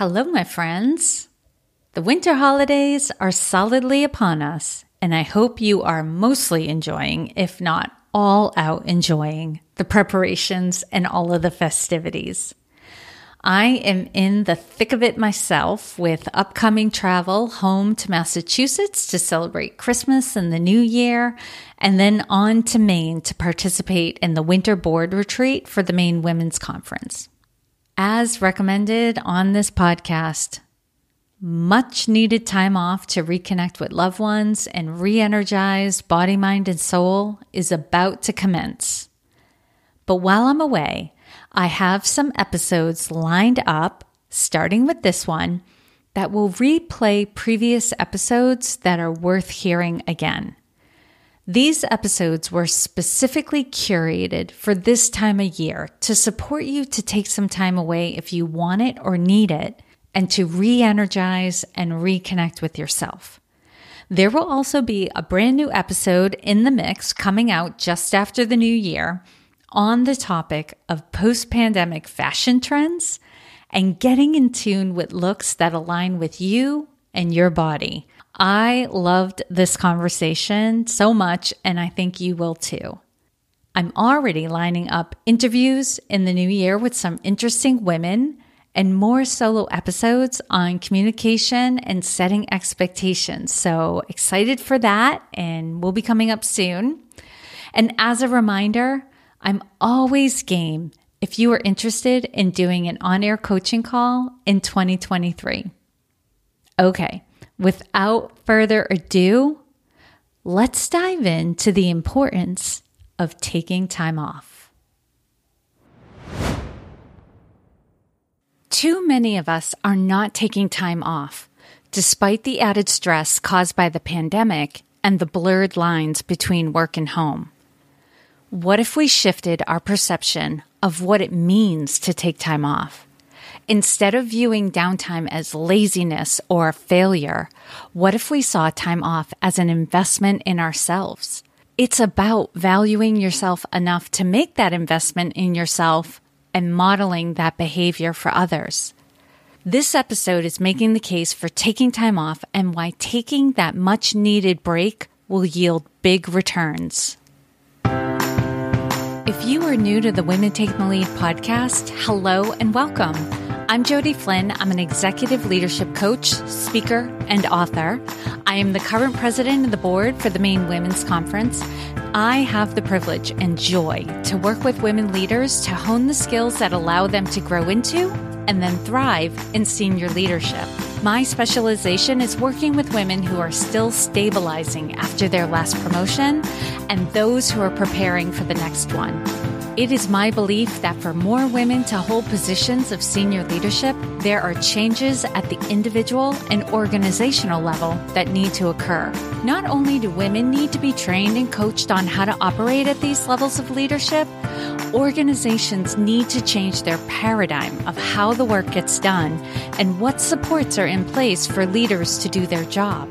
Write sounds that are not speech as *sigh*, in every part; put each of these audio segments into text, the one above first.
Hello, my friends. The winter holidays are solidly upon us, and I hope you are mostly enjoying, if not all out enjoying, the preparations and all of the festivities. I am in the thick of it myself with upcoming travel home to Massachusetts to celebrate Christmas and the New Year, and then on to Maine to participate in the winter board retreat for the Maine Women's Conference. As recommended on this podcast, much needed time off to reconnect with loved ones and re energize body, mind, and soul is about to commence. But while I'm away, I have some episodes lined up, starting with this one, that will replay previous episodes that are worth hearing again. These episodes were specifically curated for this time of year to support you to take some time away if you want it or need it and to re energize and reconnect with yourself. There will also be a brand new episode in the mix coming out just after the new year on the topic of post pandemic fashion trends and getting in tune with looks that align with you and your body. I loved this conversation so much, and I think you will too. I'm already lining up interviews in the new year with some interesting women and more solo episodes on communication and setting expectations. So excited for that, and we'll be coming up soon. And as a reminder, I'm always game if you are interested in doing an on air coaching call in 2023. Okay, without further ado, let's dive into the importance of taking time off. Too many of us are not taking time off, despite the added stress caused by the pandemic and the blurred lines between work and home. What if we shifted our perception of what it means to take time off? Instead of viewing downtime as laziness or failure, what if we saw time off as an investment in ourselves? It's about valuing yourself enough to make that investment in yourself and modeling that behavior for others. This episode is making the case for taking time off and why taking that much needed break will yield big returns. If you are new to the Women Taking the Lead podcast, hello and welcome. I'm Jodi Flynn. I'm an executive leadership coach, speaker, and author. I am the current president of the board for the Maine Women's Conference. I have the privilege and joy to work with women leaders to hone the skills that allow them to grow into and then thrive in senior leadership. My specialization is working with women who are still stabilizing after their last promotion and those who are preparing for the next one. It is my belief that for more women to hold positions of senior leadership, there are changes at the individual and organizational level that need to occur. Not only do women need to be trained and coached on how to operate at these levels of leadership, organizations need to change their paradigm of how the work gets done and what supports are in place for leaders to do their job.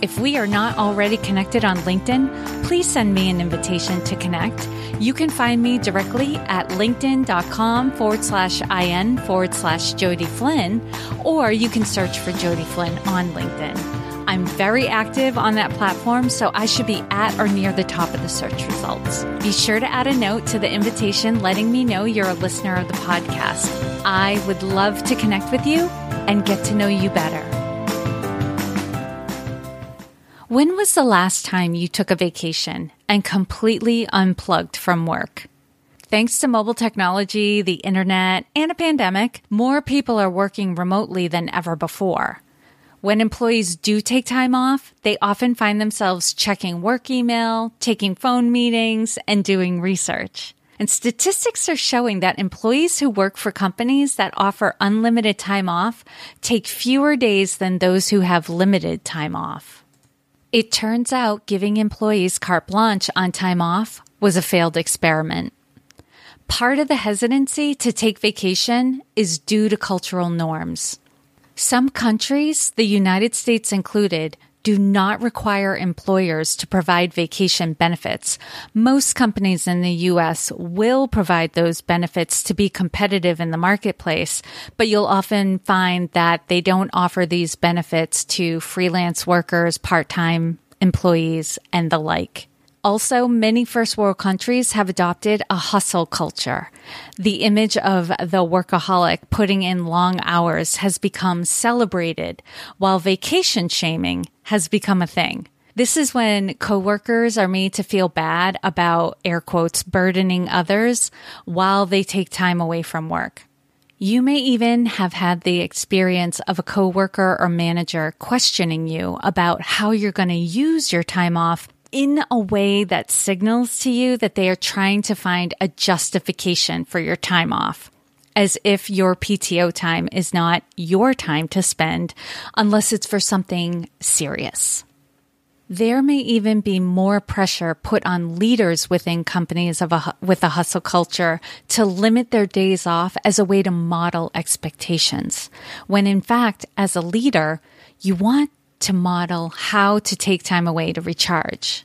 If we are not already connected on LinkedIn, please send me an invitation to connect. You can find me directly at linkedin.com forward slash IN forward slash Jodi Flynn, or you can search for Jodi Flynn on LinkedIn. I'm very active on that platform, so I should be at or near the top of the search results. Be sure to add a note to the invitation letting me know you're a listener of the podcast. I would love to connect with you and get to know you better. When was the last time you took a vacation and completely unplugged from work? Thanks to mobile technology, the internet, and a pandemic, more people are working remotely than ever before. When employees do take time off, they often find themselves checking work email, taking phone meetings, and doing research. And statistics are showing that employees who work for companies that offer unlimited time off take fewer days than those who have limited time off. It turns out giving employees carte blanche on time off was a failed experiment. Part of the hesitancy to take vacation is due to cultural norms. Some countries, the United States included, do not require employers to provide vacation benefits. Most companies in the US will provide those benefits to be competitive in the marketplace, but you'll often find that they don't offer these benefits to freelance workers, part-time employees, and the like. Also, many first world countries have adopted a hustle culture. The image of the workaholic putting in long hours has become celebrated, while vacation shaming has become a thing. This is when coworkers are made to feel bad about air quotes burdening others while they take time away from work. You may even have had the experience of a coworker or manager questioning you about how you're going to use your time off in a way that signals to you that they are trying to find a justification for your time off. As if your PTO time is not your time to spend unless it's for something serious. There may even be more pressure put on leaders within companies of a, with a hustle culture to limit their days off as a way to model expectations. When in fact, as a leader, you want to model how to take time away to recharge.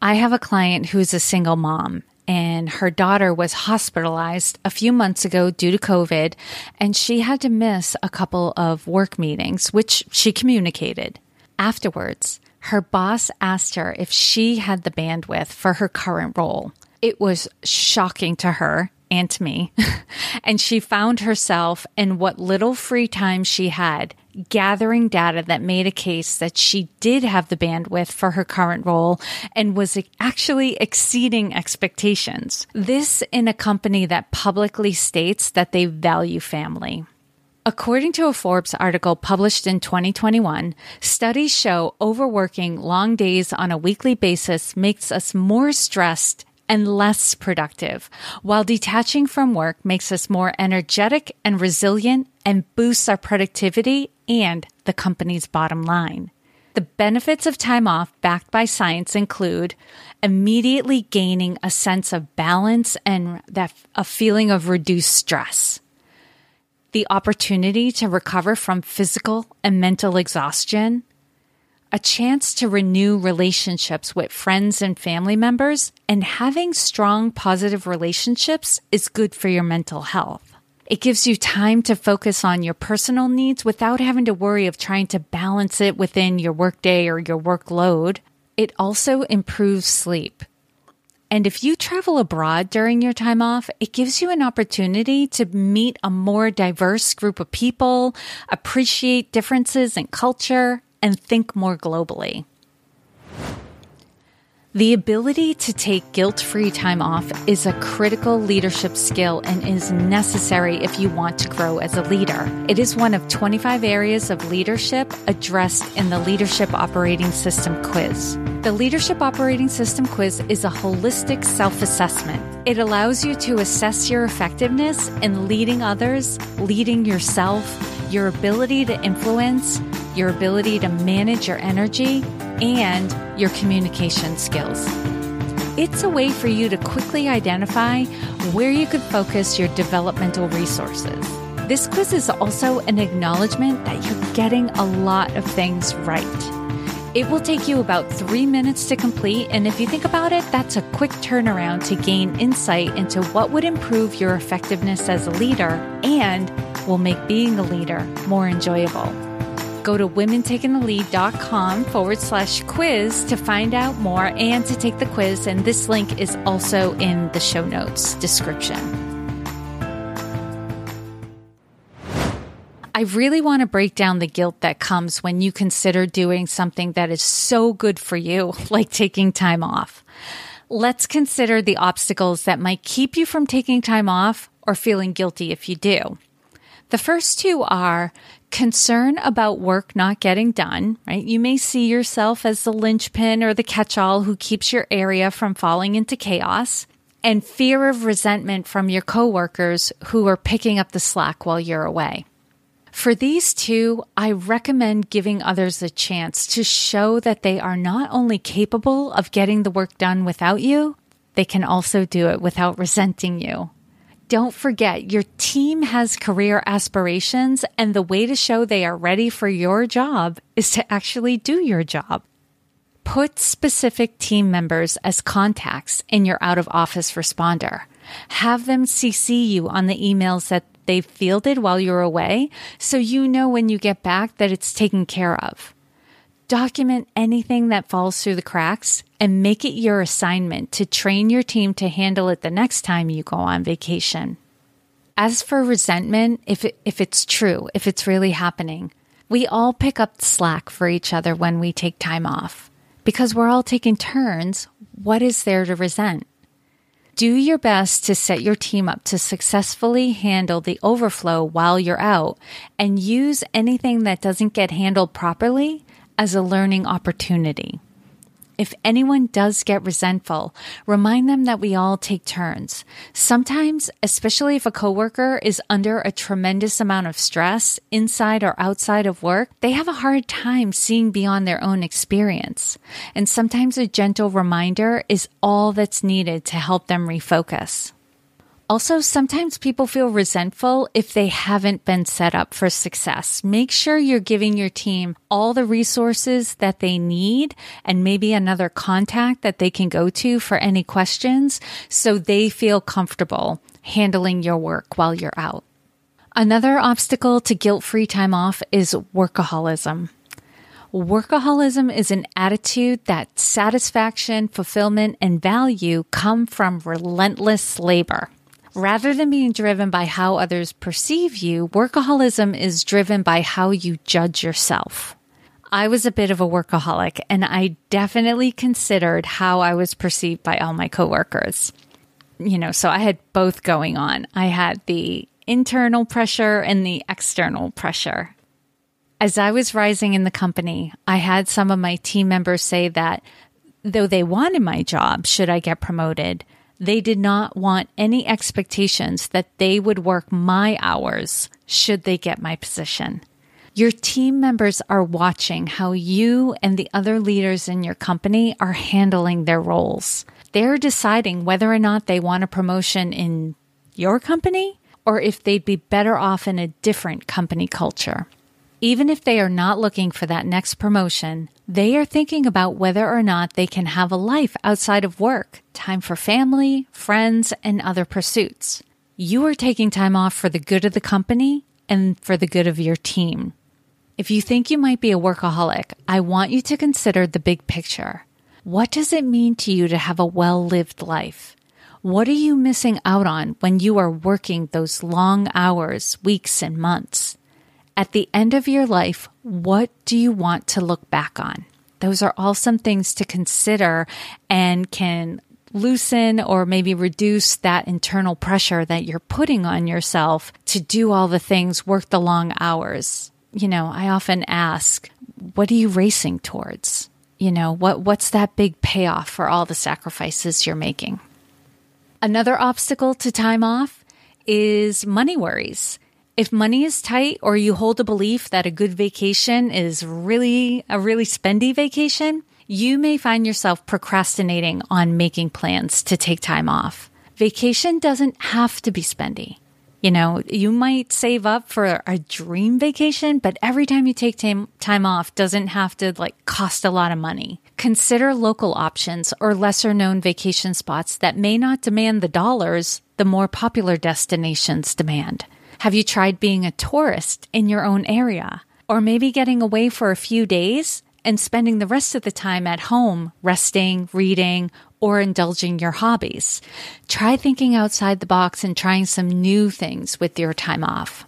I have a client who's a single mom and her daughter was hospitalized a few months ago due to COVID, and she had to miss a couple of work meetings, which she communicated. Afterwards, her boss asked her if she had the bandwidth for her current role. It was shocking to her and to me. *laughs* and she found herself in what little free time she had gathering data that made a case that she did have the bandwidth for her current role and was actually exceeding expectations. This in a company that publicly states that they value family. According to a Forbes article published in 2021, studies show overworking long days on a weekly basis makes us more stressed and less productive, while detaching from work makes us more energetic and resilient and boosts our productivity and the company's bottom line. The benefits of time off backed by science include immediately gaining a sense of balance and that a feeling of reduced stress. The opportunity to recover from physical and mental exhaustion, a chance to renew relationships with friends and family members, and having strong positive relationships is good for your mental health. It gives you time to focus on your personal needs without having to worry of trying to balance it within your workday or your workload. It also improves sleep. And if you travel abroad during your time off, it gives you an opportunity to meet a more diverse group of people, appreciate differences in culture, and think more globally. The ability to take guilt free time off is a critical leadership skill and is necessary if you want to grow as a leader. It is one of 25 areas of leadership addressed in the Leadership Operating System quiz. The Leadership Operating System quiz is a holistic self assessment. It allows you to assess your effectiveness in leading others, leading yourself, your ability to influence, your ability to manage your energy, and your communication skills. It's a way for you to quickly identify where you could focus your developmental resources. This quiz is also an acknowledgement that you're getting a lot of things right. It will take you about three minutes to complete, and if you think about it, that's a quick turnaround to gain insight into what would improve your effectiveness as a leader and will make being a leader more enjoyable. Go to womentakingthelead.com forward slash quiz to find out more and to take the quiz. And this link is also in the show notes description. I really want to break down the guilt that comes when you consider doing something that is so good for you, *laughs* like taking time off. Let's consider the obstacles that might keep you from taking time off or feeling guilty if you do. The first two are concern about work not getting done, right? You may see yourself as the linchpin or the catch all who keeps your area from falling into chaos and fear of resentment from your coworkers who are picking up the slack while you're away. For these two, I recommend giving others a chance to show that they are not only capable of getting the work done without you, they can also do it without resenting you. Don't forget your team has career aspirations, and the way to show they are ready for your job is to actually do your job. Put specific team members as contacts in your out of office responder. Have them CC you on the emails that they've fielded while you're away so you know when you get back that it's taken care of. Document anything that falls through the cracks and make it your assignment to train your team to handle it the next time you go on vacation. As for resentment, if, it, if it's true, if it's really happening, we all pick up the slack for each other when we take time off. Because we're all taking turns, what is there to resent? Do your best to set your team up to successfully handle the overflow while you're out and use anything that doesn't get handled properly as a learning opportunity. If anyone does get resentful, remind them that we all take turns. Sometimes, especially if a coworker is under a tremendous amount of stress inside or outside of work, they have a hard time seeing beyond their own experience. And sometimes a gentle reminder is all that's needed to help them refocus. Also, sometimes people feel resentful if they haven't been set up for success. Make sure you're giving your team all the resources that they need and maybe another contact that they can go to for any questions so they feel comfortable handling your work while you're out. Another obstacle to guilt free time off is workaholism. Workaholism is an attitude that satisfaction, fulfillment, and value come from relentless labor. Rather than being driven by how others perceive you, workaholism is driven by how you judge yourself. I was a bit of a workaholic and I definitely considered how I was perceived by all my coworkers. You know, so I had both going on. I had the internal pressure and the external pressure. As I was rising in the company, I had some of my team members say that though they wanted my job, should I get promoted, they did not want any expectations that they would work my hours should they get my position. Your team members are watching how you and the other leaders in your company are handling their roles. They're deciding whether or not they want a promotion in your company or if they'd be better off in a different company culture. Even if they are not looking for that next promotion, they are thinking about whether or not they can have a life outside of work, time for family, friends, and other pursuits. You are taking time off for the good of the company and for the good of your team. If you think you might be a workaholic, I want you to consider the big picture. What does it mean to you to have a well lived life? What are you missing out on when you are working those long hours, weeks, and months? At the end of your life, what do you want to look back on? Those are all some things to consider and can loosen or maybe reduce that internal pressure that you're putting on yourself to do all the things, work the long hours. You know, I often ask, what are you racing towards? You know, what what's that big payoff for all the sacrifices you're making? Another obstacle to time off is money worries. If money is tight or you hold a belief that a good vacation is really a really spendy vacation, you may find yourself procrastinating on making plans to take time off. Vacation doesn't have to be spendy. You know, you might save up for a dream vacation, but every time you take time, time off doesn't have to like cost a lot of money. Consider local options or lesser known vacation spots that may not demand the dollars the more popular destinations demand. Have you tried being a tourist in your own area? Or maybe getting away for a few days and spending the rest of the time at home, resting, reading, or indulging your hobbies. Try thinking outside the box and trying some new things with your time off.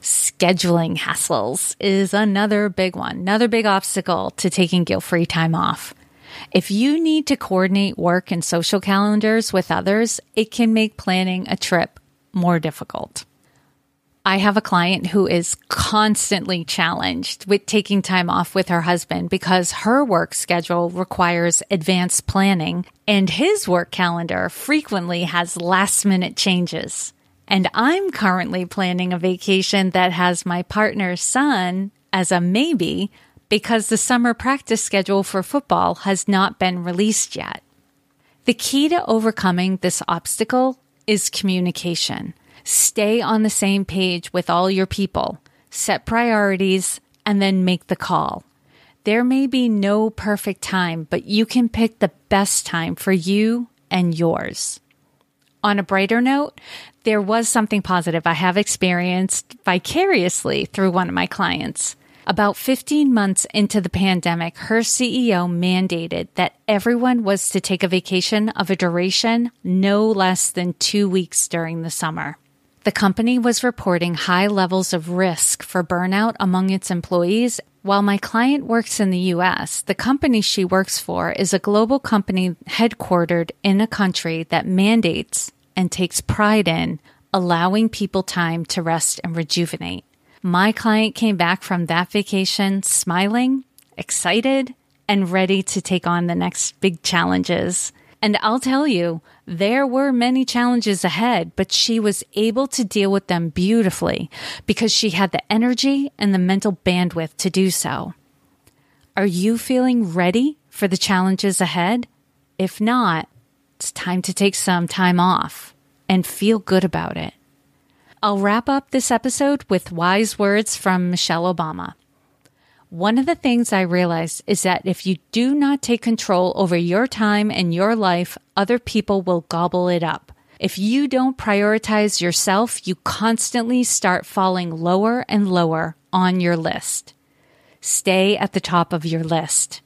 Scheduling hassles is another big one, another big obstacle to taking guilt free time off. If you need to coordinate work and social calendars with others, it can make planning a trip more difficult. I have a client who is constantly challenged with taking time off with her husband because her work schedule requires advanced planning and his work calendar frequently has last minute changes. And I'm currently planning a vacation that has my partner's son as a maybe because the summer practice schedule for football has not been released yet. The key to overcoming this obstacle is communication. Stay on the same page with all your people, set priorities, and then make the call. There may be no perfect time, but you can pick the best time for you and yours. On a brighter note, there was something positive I have experienced vicariously through one of my clients. About 15 months into the pandemic, her CEO mandated that everyone was to take a vacation of a duration no less than two weeks during the summer. The company was reporting high levels of risk for burnout among its employees. While my client works in the US, the company she works for is a global company headquartered in a country that mandates and takes pride in allowing people time to rest and rejuvenate. My client came back from that vacation smiling, excited, and ready to take on the next big challenges. And I'll tell you, there were many challenges ahead, but she was able to deal with them beautifully because she had the energy and the mental bandwidth to do so. Are you feeling ready for the challenges ahead? If not, it's time to take some time off and feel good about it. I'll wrap up this episode with wise words from Michelle Obama. One of the things I realized is that if you do not take control over your time and your life, other people will gobble it up. If you don't prioritize yourself, you constantly start falling lower and lower on your list. Stay at the top of your list.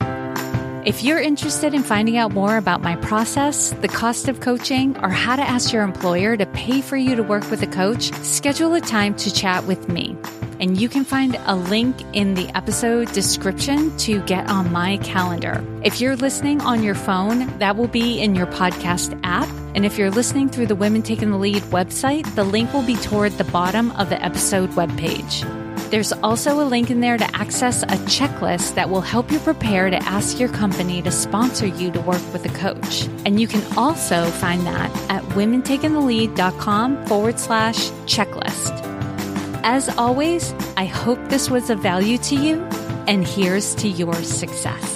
If you're interested in finding out more about my process, the cost of coaching, or how to ask your employer to pay for you to work with a coach, schedule a time to chat with me. And you can find a link in the episode description to get on my calendar. If you're listening on your phone, that will be in your podcast app. And if you're listening through the Women Taking the Lead website, the link will be toward the bottom of the episode webpage. There's also a link in there to access a checklist that will help you prepare to ask your company to sponsor you to work with a coach. And you can also find that at womentakingthelead.com forward slash checklist. As always, I hope this was of value to you, and here's to your success.